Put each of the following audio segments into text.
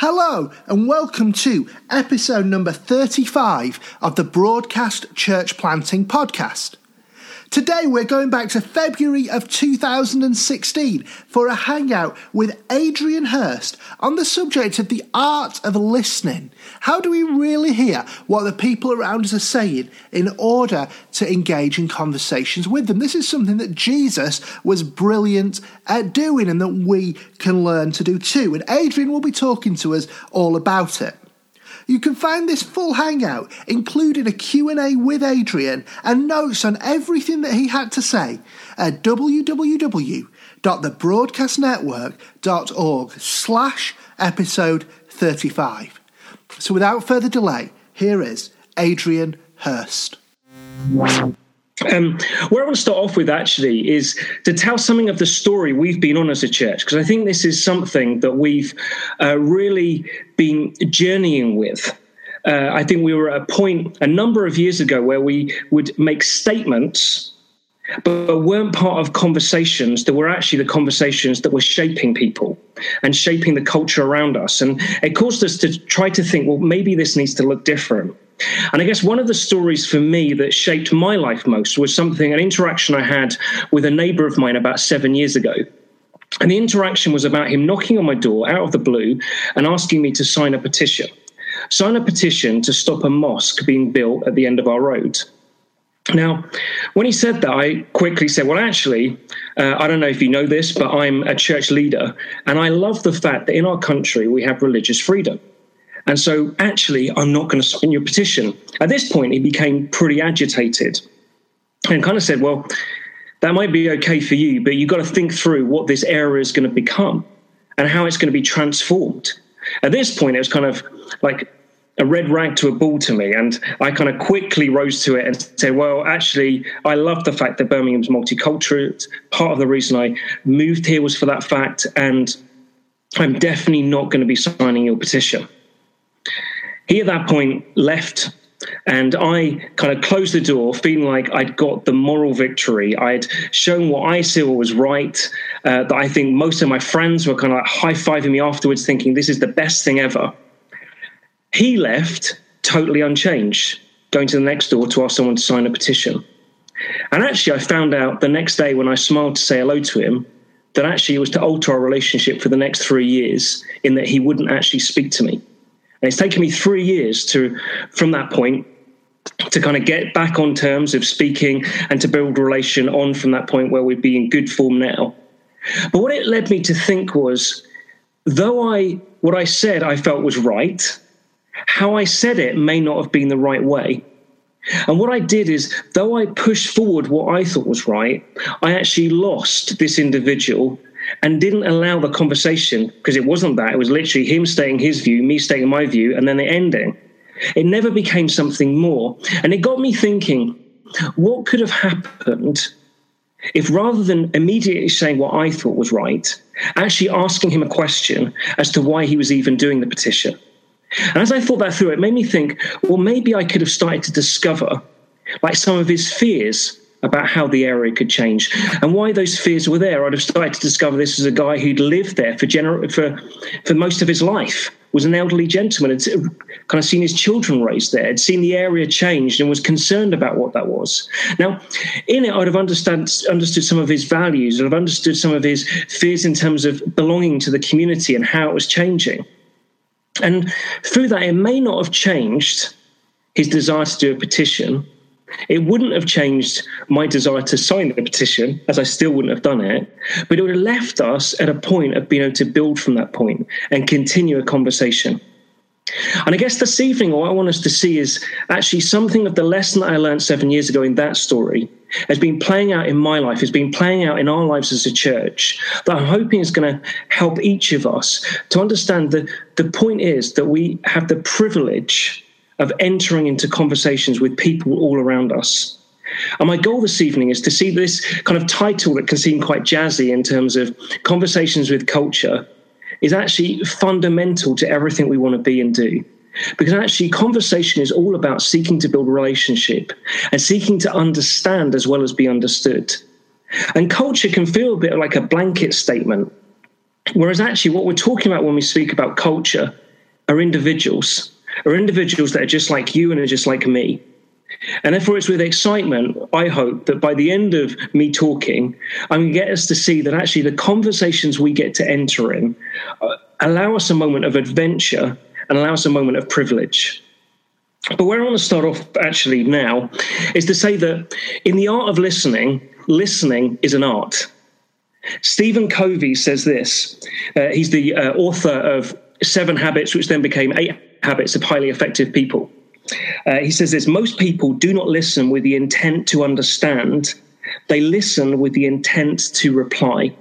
Hello, and welcome to episode number 35 of the Broadcast Church Planting Podcast. Today we're going back to February of 2016 for a hangout with Adrian Hurst on the subject of the art of listening. How do we really hear what the people around us are saying in order to engage in conversations with them? This is something that Jesus was brilliant at doing and that we can learn to do too. And Adrian will be talking to us all about it. You can find this full hangout, including a Q&A with Adrian and notes on everything that he had to say at www.thebroadcastnetwork.org slash episode 35. So without further delay, here is Adrian Hurst. Um, where I want to start off with actually is to tell something of the story we've been on as a church, because I think this is something that we've uh, really been journeying with. Uh, I think we were at a point a number of years ago where we would make statements, but weren't part of conversations that were actually the conversations that were shaping people and shaping the culture around us. And it caused us to try to think, well, maybe this needs to look different. And I guess one of the stories for me that shaped my life most was something, an interaction I had with a neighbor of mine about seven years ago. And the interaction was about him knocking on my door out of the blue and asking me to sign a petition. Sign a petition to stop a mosque being built at the end of our road. Now, when he said that, I quickly said, Well, actually, uh, I don't know if you know this, but I'm a church leader, and I love the fact that in our country we have religious freedom. And so, actually, I'm not going to sign your petition. At this point, he became pretty agitated and kind of said, Well, that might be okay for you, but you've got to think through what this area is going to become and how it's going to be transformed. At this point, it was kind of like a red rag to a bull to me. And I kind of quickly rose to it and said, well, actually, I love the fact that Birmingham's multicultural. Part of the reason I moved here was for that fact. And I'm definitely not going to be signing your petition. He at that point left, and I kind of closed the door, feeling like I'd got the moral victory. I'd shown what I saw was right. Uh, that I think most of my friends were kind of like high fiving me afterwards, thinking this is the best thing ever. He left totally unchanged, going to the next door to ask someone to sign a petition. And actually, I found out the next day when I smiled to say hello to him that actually it was to alter our relationship for the next three years, in that he wouldn't actually speak to me. And it's taken me three years to, from that point, to kind of get back on terms of speaking and to build relation on from that point where we'd be in good form now. But what it led me to think was, though I what I said I felt was right, how I said it may not have been the right way. And what I did is, though I pushed forward what I thought was right, I actually lost this individual and didn't allow the conversation because it wasn't that. It was literally him stating his view, me stating my view, and then it ending. It never became something more. And it got me thinking what could have happened if rather than immediately saying what I thought was right, actually asking him a question as to why he was even doing the petition? And as I thought that through, it made me think, well, maybe I could have started to discover like some of his fears about how the area could change and why those fears were there. I'd have started to discover this as a guy who'd lived there for gener- for for most of his life, was an elderly gentleman, had kind of seen his children raised there, had seen the area changed and was concerned about what that was. Now, in it, I'd have understand, understood some of his values, I'd have understood some of his fears in terms of belonging to the community and how it was changing. And through that, it may not have changed his desire to do a petition, it wouldn't have changed my desire to sign the petition, as I still wouldn't have done it, but it would have left us at a point of being able to build from that point and continue a conversation. And I guess this evening, what I want us to see is actually something of the lesson that I learned seven years ago in that story has been playing out in my life, has been playing out in our lives as a church, that I'm hoping is going to help each of us to understand that the point is that we have the privilege of entering into conversations with people all around us. And my goal this evening is to see this kind of title that can seem quite jazzy in terms of conversations with culture is actually fundamental to everything we want to be and do. Because actually, conversation is all about seeking to build relationship and seeking to understand as well as be understood. And culture can feel a bit like a blanket statement, whereas actually, what we're talking about when we speak about culture are individuals, are individuals that are just like you and are just like me. And therefore, it's with excitement, I hope, that by the end of me talking, I'm going to get us to see that actually the conversations we get to enter in uh, allow us a moment of adventure and allow us a moment of privilege. But where I want to start off actually now is to say that in the art of listening, listening is an art. Stephen Covey says this. Uh, he's the uh, author of Seven Habits, which then became Eight Habits of Highly Effective People. Uh, he says this most people do not listen with the intent to understand, they listen with the intent to reply.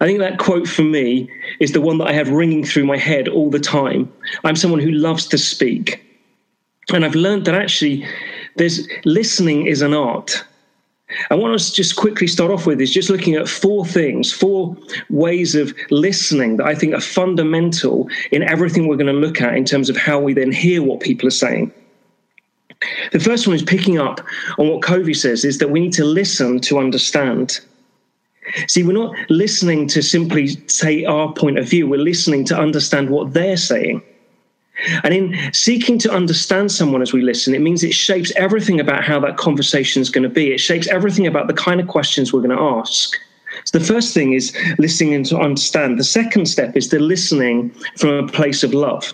I think that quote for me is the one that I have ringing through my head all the time. I'm someone who loves to speak. And I've learned that actually there's listening is an art. I to just quickly start off with is just looking at four things, four ways of listening that I think are fundamental in everything we're going to look at in terms of how we then hear what people are saying. The first one is picking up on what Covey says is that we need to listen to understand. See, we're not listening to simply say our point of view, we're listening to understand what they're saying. And in seeking to understand someone as we listen, it means it shapes everything about how that conversation is going to be. It shapes everything about the kind of questions we're going to ask. So the first thing is listening and to understand. The second step is the listening from a place of love.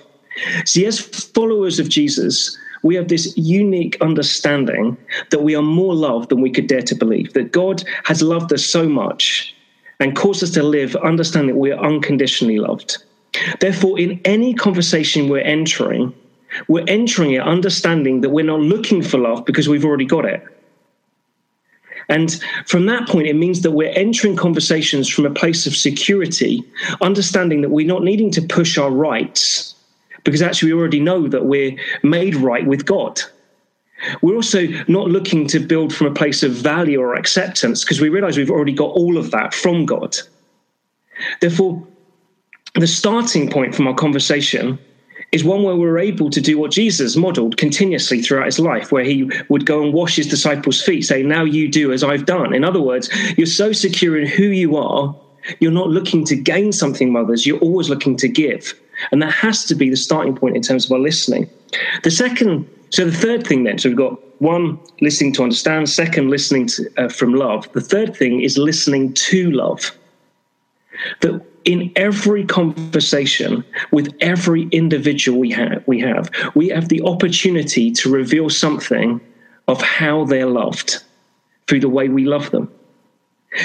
See, as followers of Jesus, we have this unique understanding that we are more loved than we could dare to believe, that God has loved us so much and caused us to live understanding that we are unconditionally loved. Therefore, in any conversation we're entering, we're entering it understanding that we're not looking for love because we've already got it. And from that point, it means that we're entering conversations from a place of security, understanding that we're not needing to push our rights because actually we already know that we're made right with God. We're also not looking to build from a place of value or acceptance because we realize we've already got all of that from God. Therefore, the starting point from our conversation is one where we're able to do what Jesus modeled continuously throughout his life, where he would go and wash his disciples' feet, saying, Now you do as I've done. In other words, you're so secure in who you are, you're not looking to gain something from others, you're always looking to give. And that has to be the starting point in terms of our listening. The second, so the third thing then, so we've got one, listening to understand, second, listening to, uh, from love. The third thing is listening to love. That in every conversation with every individual we have, we have, we have the opportunity to reveal something of how they're loved through the way we love them.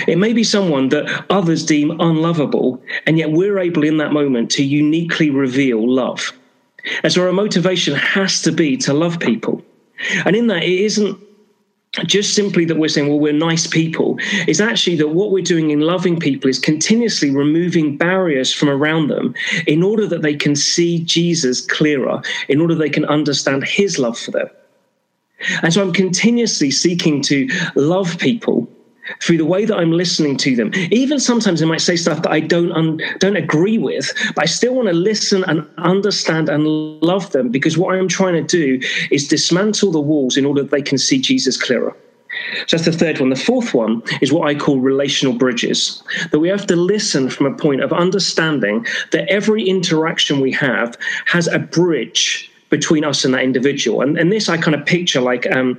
It may be someone that others deem unlovable, and yet we're able in that moment to uniquely reveal love. And so our motivation has to be to love people. And in that, it isn't just simply that we're saying, well, we're nice people, is actually that what we're doing in loving people is continuously removing barriers from around them in order that they can see Jesus clearer, in order they can understand his love for them. And so I'm continuously seeking to love people through the way that I'm listening to them. Even sometimes they might say stuff that I don't un- don't agree with, but I still want to listen and understand and love them because what I'm trying to do is dismantle the walls in order that they can see Jesus clearer. So that's the third one. The fourth one is what I call relational bridges. That we have to listen from a point of understanding that every interaction we have has a bridge between us and that individual. And, and this I kind of picture like um,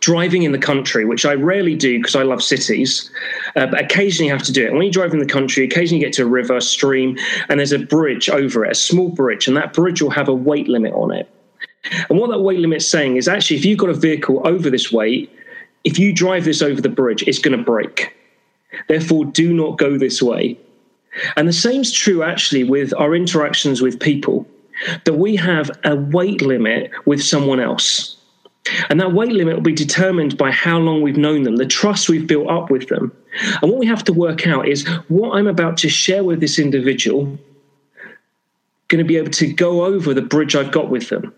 driving in the country, which I rarely do because I love cities, uh, but occasionally you have to do it. When you drive in the country, occasionally you get to a river, stream, and there's a bridge over it, a small bridge, and that bridge will have a weight limit on it. And what that weight limit is saying is actually, if you've got a vehicle over this weight, if you drive this over the bridge, it's going to break. Therefore, do not go this way. And the same's true actually with our interactions with people, that we have a weight limit with someone else. And that weight limit will be determined by how long we've known them, the trust we've built up with them. And what we have to work out is what I'm about to share with this individual. going to be able to go over the bridge I've got with them?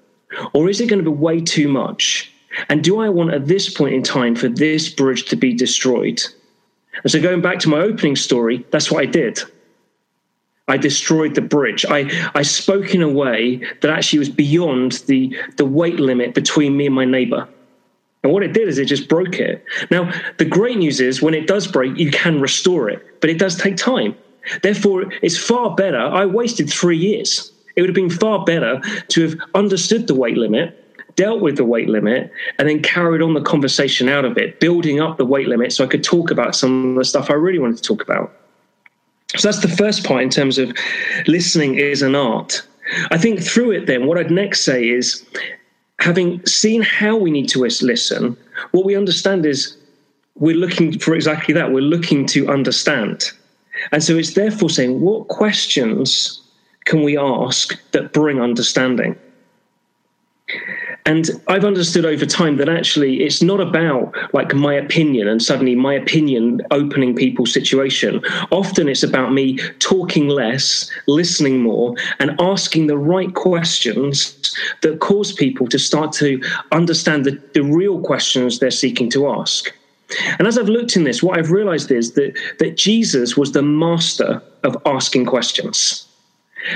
Or is it going to be way too much? And do I want at this point in time for this bridge to be destroyed? And so, going back to my opening story, that's what I did. I destroyed the bridge. I, I spoke in a way that actually was beyond the, the weight limit between me and my neighbor. And what it did is it just broke it. Now, the great news is when it does break, you can restore it, but it does take time. Therefore, it's far better. I wasted three years. It would have been far better to have understood the weight limit, dealt with the weight limit, and then carried on the conversation out of it, building up the weight limit so I could talk about some of the stuff I really wanted to talk about. So that's the first part in terms of listening is an art. I think through it, then, what I'd next say is having seen how we need to listen, what we understand is we're looking for exactly that. We're looking to understand. And so it's therefore saying, what questions can we ask that bring understanding? And I've understood over time that actually it's not about like my opinion and suddenly my opinion opening people's situation. Often it's about me talking less, listening more, and asking the right questions that cause people to start to understand the, the real questions they're seeking to ask. And as I've looked in this, what I've realized is that, that Jesus was the master of asking questions.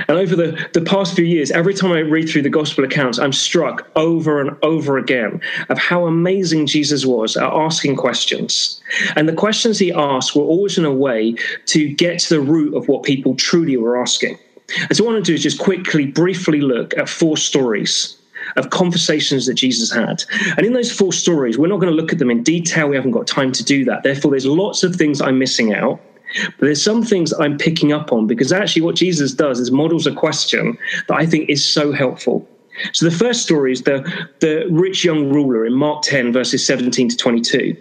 And over the, the past few years, every time I read through the gospel accounts, I'm struck over and over again of how amazing Jesus was at asking questions. And the questions he asked were always in a way to get to the root of what people truly were asking. And so, what I want to do is just quickly, briefly look at four stories of conversations that Jesus had. And in those four stories, we're not going to look at them in detail. We haven't got time to do that. Therefore, there's lots of things I'm missing out. But there's some things I'm picking up on because actually what Jesus does is models a question that I think is so helpful. So the first story is the, the rich young ruler in Mark 10, verses 17 to 22.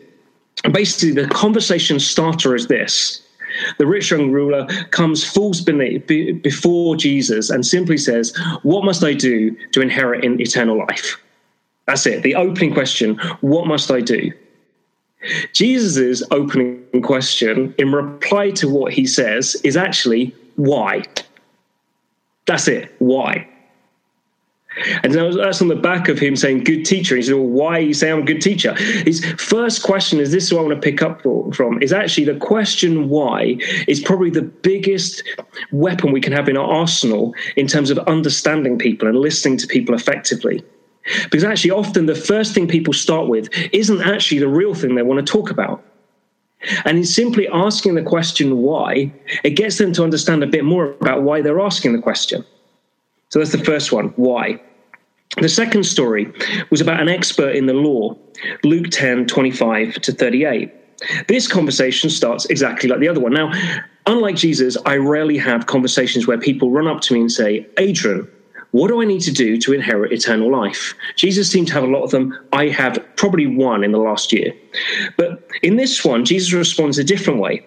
And basically, the conversation starter is this the rich young ruler comes, falls beneath, be, before Jesus, and simply says, What must I do to inherit in eternal life? That's it. The opening question What must I do? Jesus' opening question, in reply to what he says, is actually why. That's it. Why? And that's on the back of him saying, good teacher. He said, well, why you say I'm a good teacher? His first question is this is what I want to pick up from is actually the question why is probably the biggest weapon we can have in our arsenal in terms of understanding people and listening to people effectively. Because actually, often the first thing people start with isn't actually the real thing they want to talk about. And in simply asking the question why, it gets them to understand a bit more about why they're asking the question. So that's the first one why. The second story was about an expert in the law, Luke 10 25 to 38. This conversation starts exactly like the other one. Now, unlike Jesus, I rarely have conversations where people run up to me and say, Adrian, what do I need to do to inherit eternal life? Jesus seemed to have a lot of them. I have probably one in the last year. But in this one, Jesus responds a different way.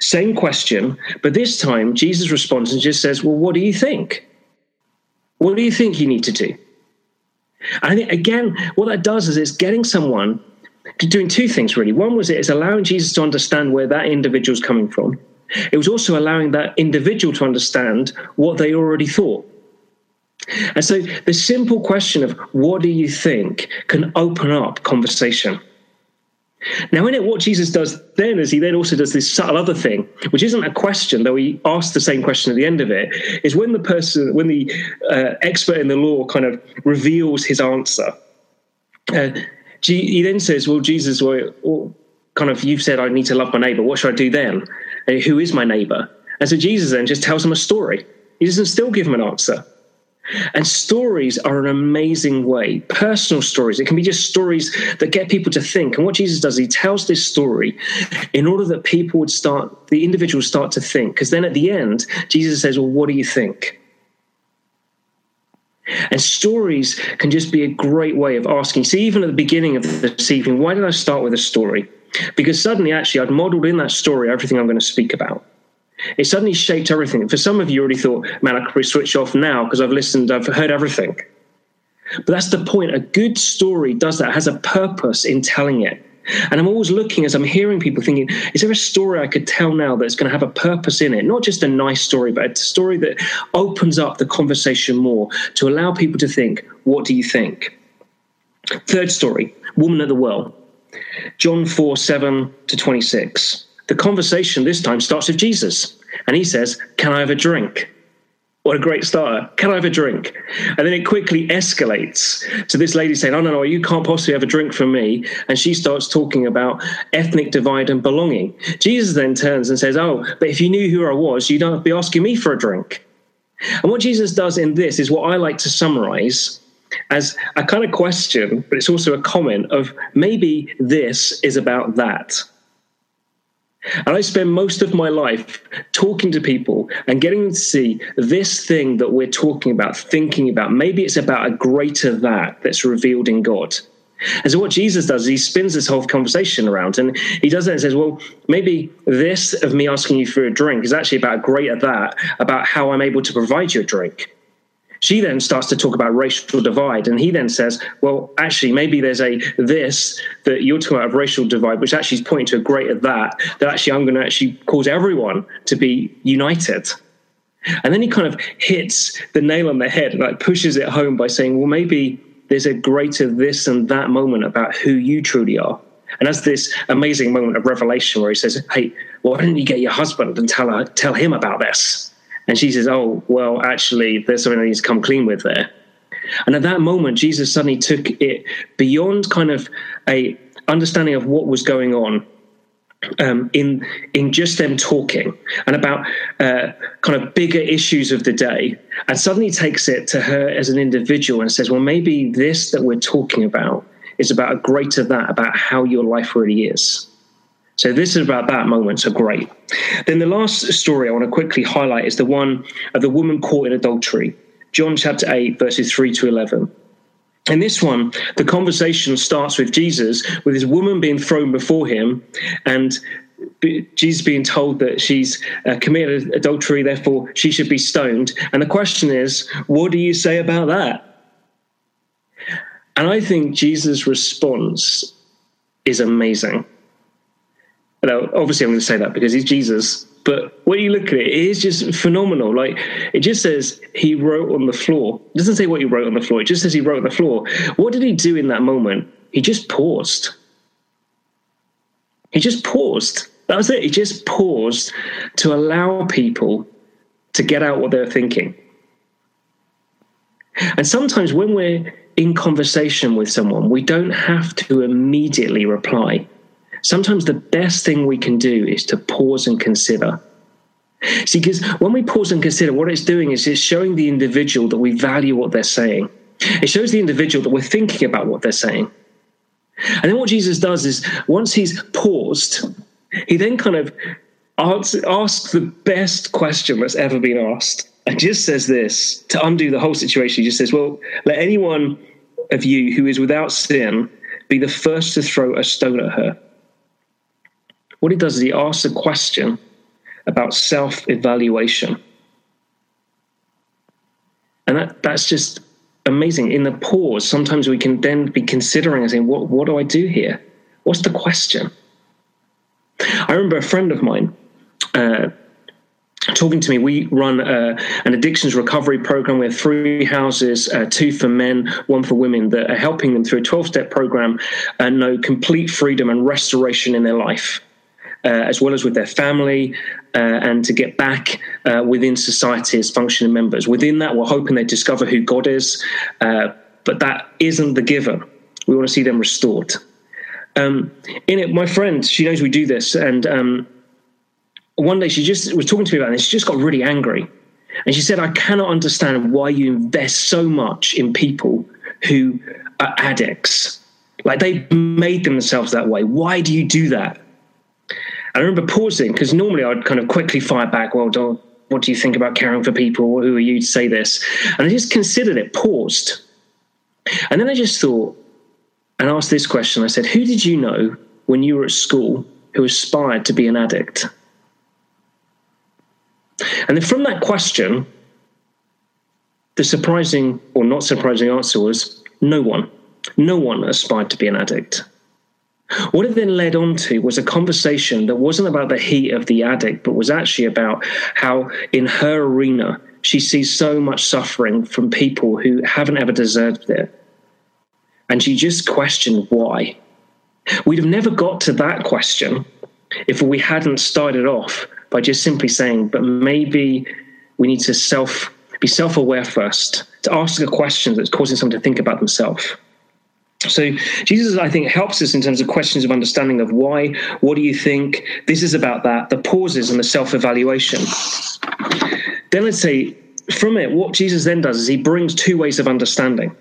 Same question, but this time Jesus responds and just says, Well, what do you think? What do you think you need to do? And I think, again, what that does is it's getting someone doing two things really. One was it's allowing Jesus to understand where that individual's coming from. It was also allowing that individual to understand what they already thought. And so the simple question of what do you think can open up conversation. Now, in it, what Jesus does then is he then also does this subtle other thing, which isn't a question, though he asks the same question at the end of it, is when the person, when the uh, expert in the law kind of reveals his answer, uh, he then says, Well, Jesus, well, kind of, you've said I need to love my neighbor. What should I do then? And who is my neighbor? And so Jesus then just tells him a story. He doesn't still give him an answer. And stories are an amazing way, personal stories. It can be just stories that get people to think. And what Jesus does, he tells this story in order that people would start, the individuals start to think. Because then at the end, Jesus says, Well, what do you think? And stories can just be a great way of asking. See, even at the beginning of this evening, why did I start with a story? Because suddenly, actually, I'd modeled in that story everything I'm going to speak about. It suddenly shaped everything. For some of you already thought, man, I could probably switch off now because I've listened, I've heard everything. But that's the point. A good story does that, has a purpose in telling it. And I'm always looking as I'm hearing people thinking, is there a story I could tell now that's going to have a purpose in it? Not just a nice story, but a story that opens up the conversation more to allow people to think, what do you think? Third story, Woman at the Well. John 4 7 to 26. The conversation this time starts with Jesus, and he says, Can I have a drink? What a great starter. Can I have a drink? And then it quickly escalates to this lady saying, Oh, no, no, you can't possibly have a drink from me. And she starts talking about ethnic divide and belonging. Jesus then turns and says, Oh, but if you knew who I was, you don't be asking me for a drink. And what Jesus does in this is what I like to summarize as a kind of question, but it's also a comment of maybe this is about that. And I spend most of my life talking to people and getting to see this thing that we're talking about, thinking about. Maybe it's about a greater that that's revealed in God. And so what Jesus does is he spins this whole conversation around and he does it and says, well, maybe this of me asking you for a drink is actually about a greater that, about how I'm able to provide you a drink. She then starts to talk about racial divide, and he then says, "Well, actually, maybe there's a this that you're talking about of racial divide, which actually is pointing to a greater that that actually I'm going to actually cause everyone to be united." And then he kind of hits the nail on the head and like pushes it home by saying, "Well, maybe there's a greater this and that moment about who you truly are." And that's this amazing moment of revelation where he says, "Hey, why didn't you get your husband and tell her, tell him about this?" And she says, Oh, well, actually, there's something I need to come clean with there. And at that moment, Jesus suddenly took it beyond kind of a understanding of what was going on um, in in just them talking and about uh, kind of bigger issues of the day, and suddenly takes it to her as an individual and says, "Well, maybe this that we're talking about is about a greater that about how your life really is." So this is about that moment. So great. Then the last story I want to quickly highlight is the one of the woman caught in adultery. John chapter 8, verses 3 to 11. In this one, the conversation starts with Jesus, with this woman being thrown before him, and Jesus being told that she's uh, committed adultery, therefore she should be stoned. And the question is, what do you say about that? And I think Jesus' response is amazing. Now, obviously, I'm going to say that because he's Jesus. But when you look at it, it is just phenomenal. Like it just says he wrote on the floor. It doesn't say what he wrote on the floor. It just says he wrote on the floor. What did he do in that moment? He just paused. He just paused. That was it. He just paused to allow people to get out what they're thinking. And sometimes when we're in conversation with someone, we don't have to immediately reply sometimes the best thing we can do is to pause and consider. See, because when we pause and consider, what it's doing is it's showing the individual that we value what they're saying. It shows the individual that we're thinking about what they're saying. And then what Jesus does is once he's paused, he then kind of asks the best question that's ever been asked and just says this to undo the whole situation. He just says, Well, let anyone of you who is without sin be the first to throw a stone at her. What he does is he asks a question about self evaluation. And that, that's just amazing. In the pause, sometimes we can then be considering and saying, what, what do I do here? What's the question? I remember a friend of mine uh, talking to me. We run uh, an addictions recovery program. We have three houses, uh, two for men, one for women, that are helping them through a 12 step program and know complete freedom and restoration in their life as well as with their family, uh, and to get back uh, within society as functioning members. Within that, we're hoping they discover who God is, uh, but that isn't the given. We want to see them restored. Um, in it, my friend, she knows we do this, and um, one day she just was talking to me about this. She just got really angry, and she said, "I cannot understand why you invest so much in people who are addicts." Like they've made themselves that way. Why do you do that? I remember pausing because normally I'd kind of quickly fire back, well, Don, what do you think about caring for people? Who are you to say this? And I just considered it, paused. And then I just thought and asked this question I said, Who did you know when you were at school who aspired to be an addict? And then from that question, the surprising or not surprising answer was no one. No one aspired to be an addict. What it then led on to was a conversation that wasn't about the heat of the addict, but was actually about how in her arena she sees so much suffering from people who haven't ever deserved it. And she just questioned why. We'd have never got to that question if we hadn't started off by just simply saying, but maybe we need to self be self-aware first, to ask a question that's causing someone to think about themselves. So Jesus, I think, helps us in terms of questions of understanding of why, what do you think? This is about that, the pauses and the self-evaluation. Then let's say from it, what Jesus then does is he brings two ways of understanding.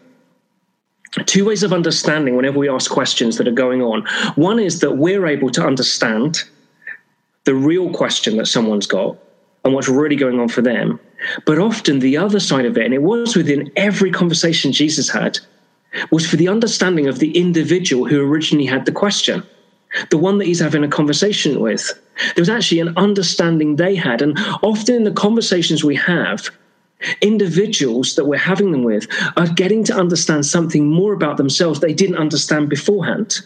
Two ways of understanding whenever we ask questions that are going on. One is that we're able to understand the real question that someone's got and what's really going on for them. But often the other side of it, and it was within every conversation Jesus had, was for the understanding of the individual who originally had the question, the one that he's having a conversation with. There was actually an understanding they had. And often in the conversations we have, individuals that we're having them with are getting to understand something more about themselves they didn't understand beforehand.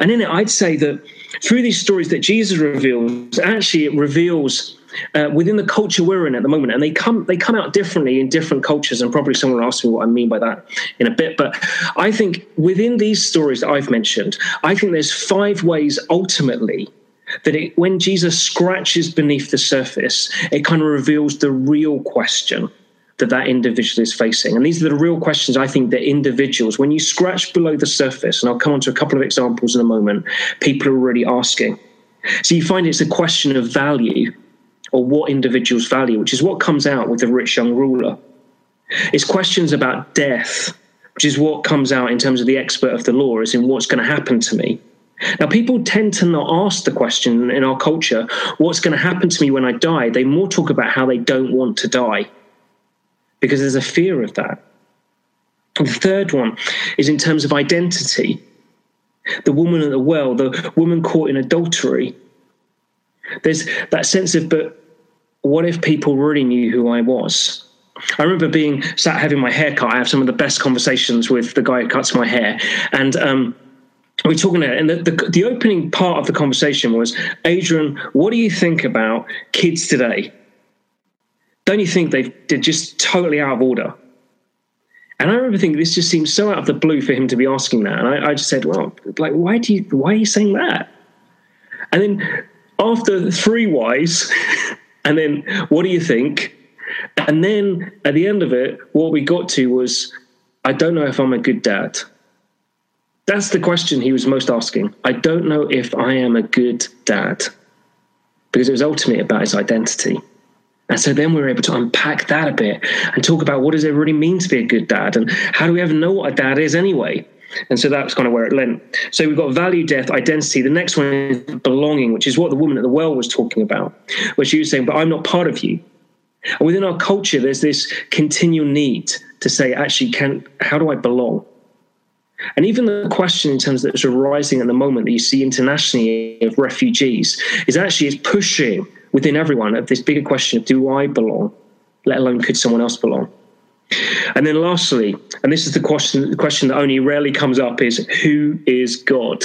And in it, I'd say that through these stories that Jesus reveals, actually it reveals uh, within the culture we're in at the moment, and they come they come out differently in different cultures. And probably someone will ask me what I mean by that in a bit. But I think within these stories that I've mentioned, I think there's five ways ultimately that it, when Jesus scratches beneath the surface, it kind of reveals the real question that that individual is facing. And these are the real questions I think that individuals, when you scratch below the surface, and I'll come on to a couple of examples in a moment, people are already asking. So you find it's a question of value or what individuals value, which is what comes out with the rich young ruler. It's questions about death, which is what comes out in terms of the expert of the law, as in what's going to happen to me. Now, people tend to not ask the question in our culture, what's going to happen to me when I die? They more talk about how they don't want to die because there's a fear of that. And the third one is in terms of identity. The woman at the well, the woman caught in adultery. There's that sense of, but what if people really knew who I was? I remember being sat having my hair cut. I have some of the best conversations with the guy who cuts my hair. And um, we're talking there, and the, the, the opening part of the conversation was, Adrian, what do you think about kids today? Don't you think they they're just totally out of order? And I remember thinking this just seems so out of the blue for him to be asking that. And I, I just said, well, like, why do you why are you saying that? And then after three whys, and then what do you think? And then at the end of it, what we got to was, I don't know if I'm a good dad. That's the question he was most asking. I don't know if I am a good dad because it was ultimately about his identity. And so then we were able to unpack that a bit and talk about what does it really mean to be a good dad and how do we ever know what a dad is anyway? And so that's kind of where it lent. So we've got value, death, identity. The next one is belonging, which is what the woman at the well was talking about, where she was saying, But I'm not part of you. And within our culture, there's this continual need to say, actually, can how do I belong? And even the question in terms that's arising at the moment that you see internationally of refugees is actually is pushing within everyone of this bigger question of do I belong, let alone could someone else belong? And then lastly, and this is the question the question that only rarely comes up is who is God?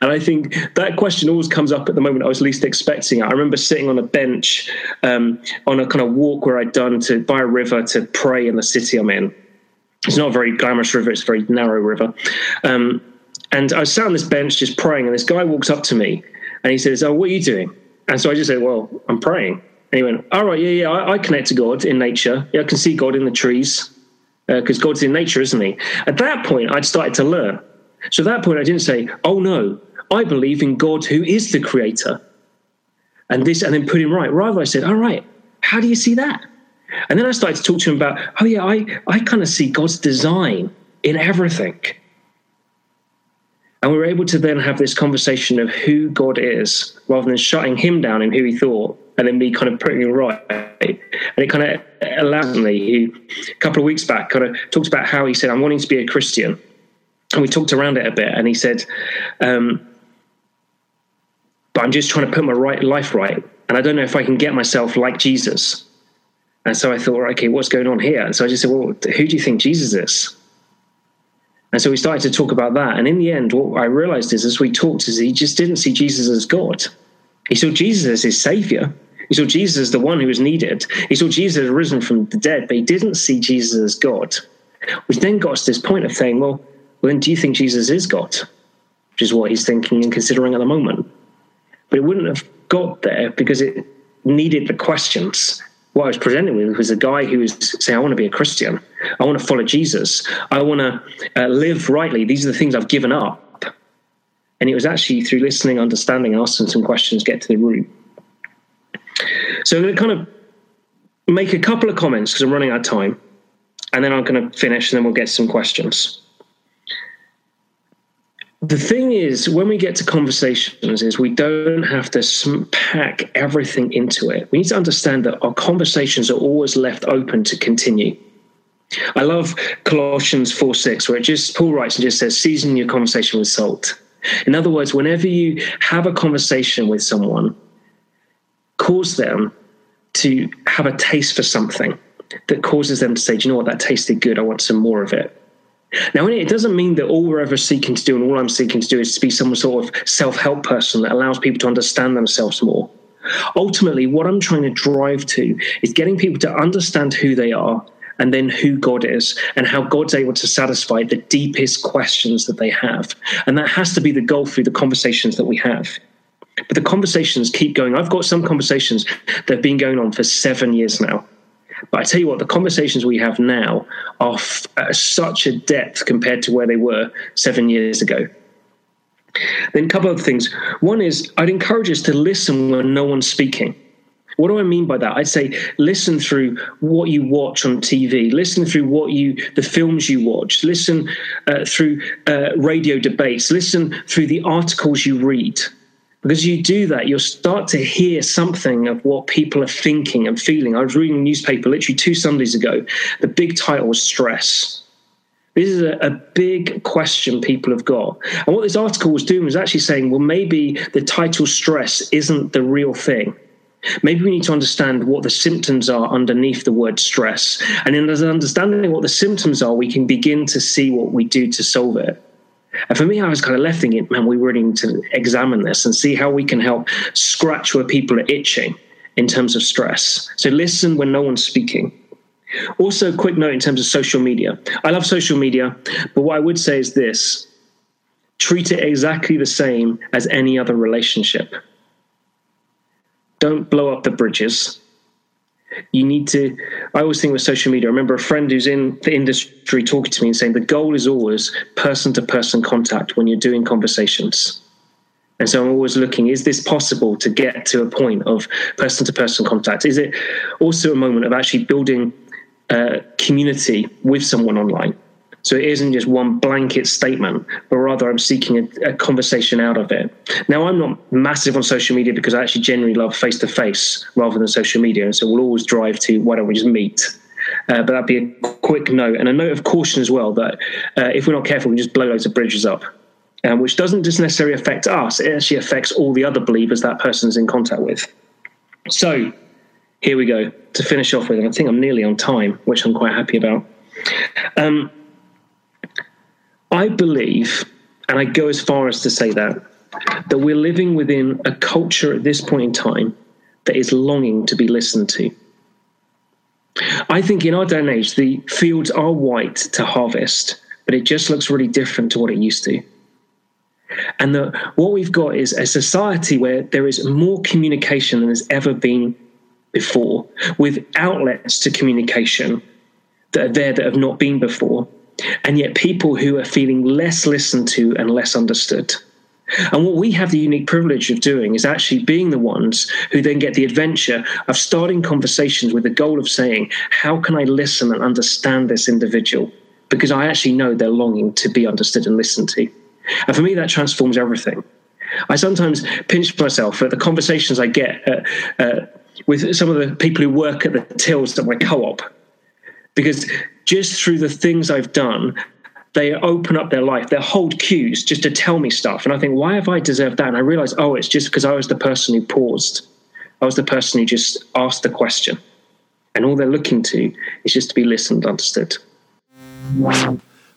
And I think that question always comes up at the moment I was least expecting it. I remember sitting on a bench um, on a kind of walk where I'd done to by a river to pray in the city I'm in it's not a very glamorous river, it's a very narrow river. Um, and I was sat on this bench just praying, and this guy walks up to me and he says, Oh, what are you doing? And so I just said, Well, I'm praying. And he went, All right, yeah, yeah, I, I connect to God in nature. Yeah, I can see God in the trees because uh, God's in nature, isn't he? At that point, I'd started to learn. So at that point, I didn't say, Oh, no, I believe in God who is the creator. And this, and then put him right. Rather, I said, All right, how do you see that? And then I started to talk to him about, oh, yeah, I, I kind of see God's design in everything. And we were able to then have this conversation of who God is rather than shutting him down in who he thought and then me kind of putting him right. And it kind of allowed me, he, a couple of weeks back, kind of talked about how he said, I'm wanting to be a Christian. And we talked around it a bit. And he said, um, but I'm just trying to put my right life right. And I don't know if I can get myself like Jesus. And so I thought, okay, what's going on here? And so I just said, well, who do you think Jesus is? And so we started to talk about that. And in the end, what I realized is as we talked, is he just didn't see Jesus as God. He saw Jesus as his savior. He saw Jesus as the one who was needed. He saw Jesus as risen from the dead, but he didn't see Jesus as God. Which then got us to this point of saying, well, well, then do you think Jesus is God? Which is what he's thinking and considering at the moment. But it wouldn't have got there because it needed the questions. What I was presenting with was a guy who was saying, I want to be a Christian. I want to follow Jesus. I want to uh, live rightly. These are the things I've given up. And it was actually through listening, understanding, asking some questions, get to the root. So I'm going to kind of make a couple of comments because I'm running out of time. And then I'm going to finish and then we'll get some questions. The thing is when we get to conversations is we don't have to pack everything into it. We need to understand that our conversations are always left open to continue. I love colossians 4 6 where it just paul writes and just says season your conversation with salt. In other words whenever you have a conversation with someone cause them to have a taste for something that causes them to say do you know what that tasted good i want some more of it now, it doesn't mean that all we're ever seeking to do and all I'm seeking to do is to be some sort of self help person that allows people to understand themselves more. Ultimately, what I'm trying to drive to is getting people to understand who they are and then who God is and how God's able to satisfy the deepest questions that they have. And that has to be the goal through the conversations that we have. But the conversations keep going. I've got some conversations that have been going on for seven years now. But I tell you what, the conversations we have now are f- such a depth compared to where they were seven years ago. Then a couple of things. One is I'd encourage us to listen when no one's speaking. What do I mean by that? I'd say listen through what you watch on TV, listen through what you the films you watch, listen uh, through uh, radio debates, listen through the articles you read. Because you do that, you'll start to hear something of what people are thinking and feeling. I was reading a newspaper literally two Sundays ago. The big title was stress. This is a, a, big question people have got. And what this article was doing was actually saying, well, maybe the title stress isn't the real thing. Maybe we need to understand what the symptoms are underneath the word stress. And in understanding what the symptoms are, we can begin to see what we do to solve it. And for me, I was kind of left thinking, man, we really need to examine this and see how we can help scratch where people are itching in terms of stress. So listen when no one's speaking. Also, quick note in terms of social media. I love social media, but what I would say is this treat it exactly the same as any other relationship. Don't blow up the bridges you need to i always think with social media i remember a friend who's in the industry talking to me and saying the goal is always person to person contact when you're doing conversations. And so i'm always looking is this possible to get to a point of person to person contact? Is it also a moment of actually building a community with someone online so it isn't just one blanket statement, but rather I'm seeking a, a conversation out of it. Now, I'm not massive on social media because I actually generally love face to face rather than social media. And so we'll always drive to why don't we just meet? Uh, but that'd be a quick note and a note of caution as well that uh, if we're not careful, we just blow loads of bridges up. Um, which doesn't just necessarily affect us, it actually affects all the other believers that person's in contact with. So, here we go to finish off with. And I think I'm nearly on time, which I'm quite happy about. Um, I believe, and I go as far as to say that, that we're living within a culture at this point in time that is longing to be listened to. I think in our day and age, the fields are white to harvest, but it just looks really different to what it used to. And the, what we've got is a society where there is more communication than has ever been before, with outlets to communication that are there that have not been before and yet people who are feeling less listened to and less understood. And what we have the unique privilege of doing is actually being the ones who then get the adventure of starting conversations with the goal of saying, How can I listen and understand this individual? Because I actually know they're longing to be understood and listened to. And for me, that transforms everything. I sometimes pinch myself at the conversations I get uh, uh, with some of the people who work at the tills at my co op because just through the things I've done, they open up their life, they hold queues just to tell me stuff. And I think, why have I deserved that? And I realize, oh, it's just because I was the person who paused. I was the person who just asked the question. And all they're looking to is just to be listened, understood.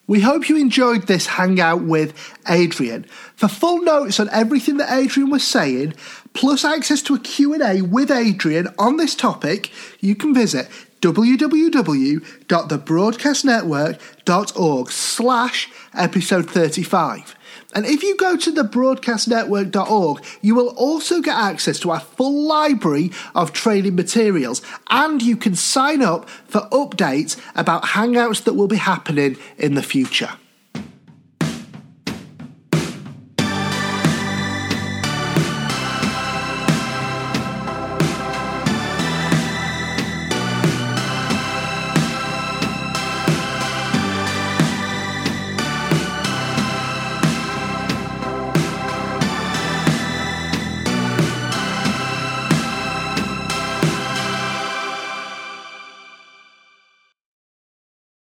We hope you enjoyed this hangout with Adrian. For full notes on everything that Adrian was saying, plus access to a Q&A with Adrian on this topic, you can visit www.thebroadcastnetwork.org slash episode 35. And if you go to thebroadcastnetwork.org, you will also get access to our full library of training materials and you can sign up for updates about hangouts that will be happening in the future.